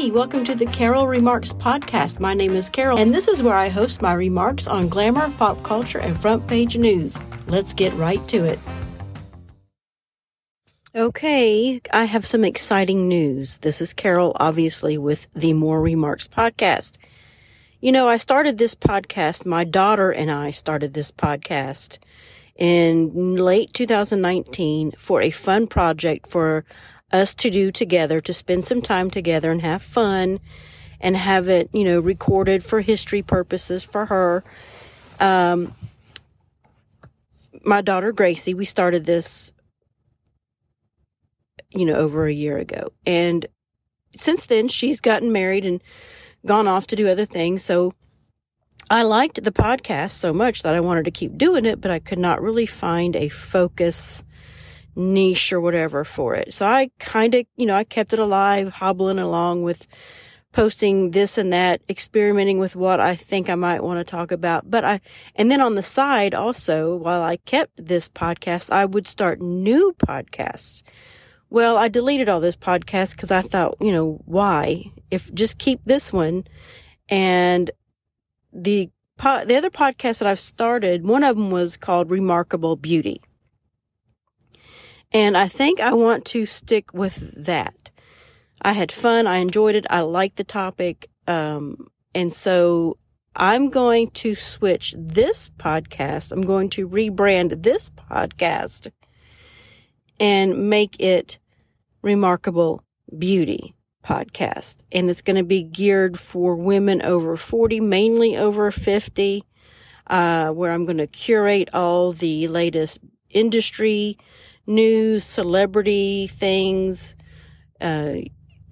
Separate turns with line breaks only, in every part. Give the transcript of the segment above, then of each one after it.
Hey, welcome to the Carol Remarks podcast. My name is Carol, and this is where I host my remarks on glamour, pop culture, and front page news. Let's get right to it. Okay, I have some exciting news. This is Carol, obviously, with the More Remarks podcast. You know, I started this podcast, my daughter and I started this podcast in late 2019 for a fun project for us to do together, to spend some time together and have fun and have it, you know, recorded for history purposes for her. Um, my daughter Gracie, we started this, you know, over a year ago. And since then, she's gotten married and gone off to do other things. So I liked the podcast so much that I wanted to keep doing it, but I could not really find a focus niche or whatever for it. So I kind of, you know, I kept it alive, hobbling along with posting this and that, experimenting with what I think I might want to talk about. But I, and then on the side also, while I kept this podcast, I would start new podcasts. Well, I deleted all this podcasts because I thought, you know, why? If just keep this one and the the other podcast that I've started, one of them was called Remarkable Beauty. And I think I want to stick with that. I had fun. I enjoyed it. I liked the topic. Um, and so I'm going to switch this podcast. I'm going to rebrand this podcast and make it Remarkable Beauty Podcast. And it's going to be geared for women over 40, mainly over 50, uh, where I'm going to curate all the latest industry news, celebrity things, uh,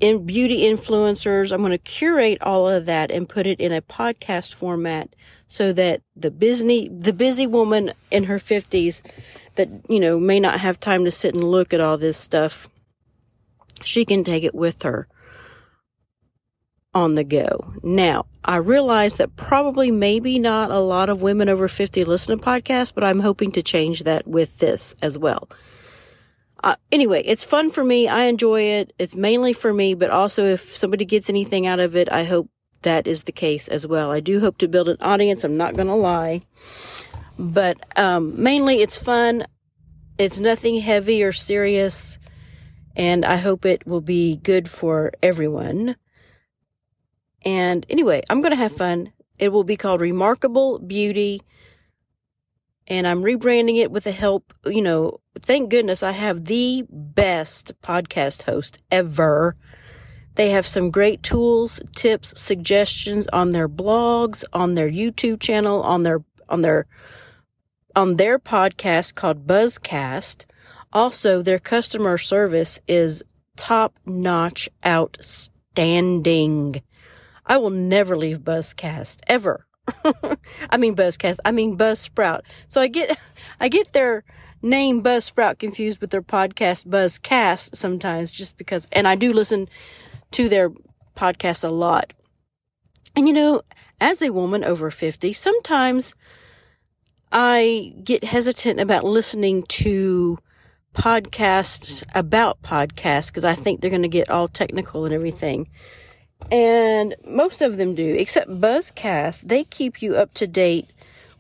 in beauty influencers. I'm going to curate all of that and put it in a podcast format so that the busy, the busy woman in her fifties that, you know, may not have time to sit and look at all this stuff, she can take it with her on the go. Now, I realize that probably maybe not a lot of women over 50 listen to podcasts, but I'm hoping to change that with this as well. Uh, anyway, it's fun for me. I enjoy it. It's mainly for me, but also if somebody gets anything out of it, I hope that is the case as well. I do hope to build an audience. I'm not going to lie, but um, mainly it's fun. It's nothing heavy or serious, and I hope it will be good for everyone. And anyway, I'm going to have fun. It will be called Remarkable Beauty and I'm rebranding it with the help, you know, thank goodness I have the best podcast host ever. They have some great tools, tips, suggestions on their blogs, on their YouTube channel, on their on their on their podcast called Buzzcast. Also, their customer service is top notch outstanding. I will never leave Buzzcast ever. I mean Buzzcast. I mean Buzzsprout. So I get I get their name Buzzsprout confused with their podcast Buzzcast sometimes just because and I do listen to their podcast a lot. And you know, as a woman over 50, sometimes I get hesitant about listening to podcasts about podcasts because I think they're going to get all technical and everything. And most of them do, except Buzzcast. They keep you up to date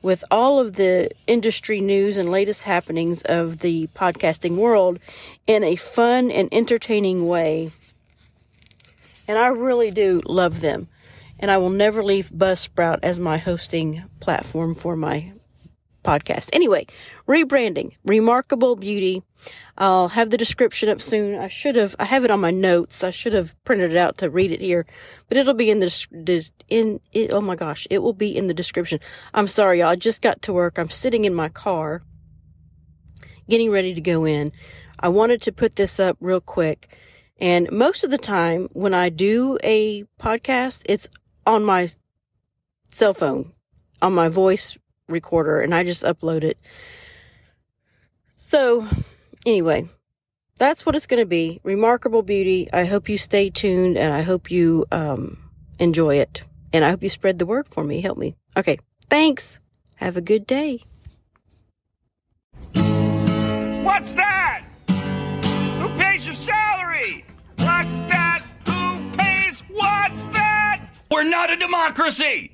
with all of the industry news and latest happenings of the podcasting world in a fun and entertaining way. And I really do love them. And I will never leave Buzzsprout as my hosting platform for my podcast. Anyway, rebranding, remarkable beauty. I'll have the description up soon. I should have, I have it on my notes. I should have printed it out to read it here, but it'll be in the, in, it, oh my gosh, it will be in the description. I'm sorry, y'all. I just got to work. I'm sitting in my car, getting ready to go in. I wanted to put this up real quick. And most of the time when I do a podcast, it's on my cell phone, on my voice recorder and I just upload it. So, anyway, that's what it's going to be. Remarkable beauty. I hope you stay tuned and I hope you um, enjoy it. And I hope you spread the word for me. Help me. Okay. Thanks. Have a good day.
What's that? Who pays your salary? What's that? Who pays what?
We're not a democracy.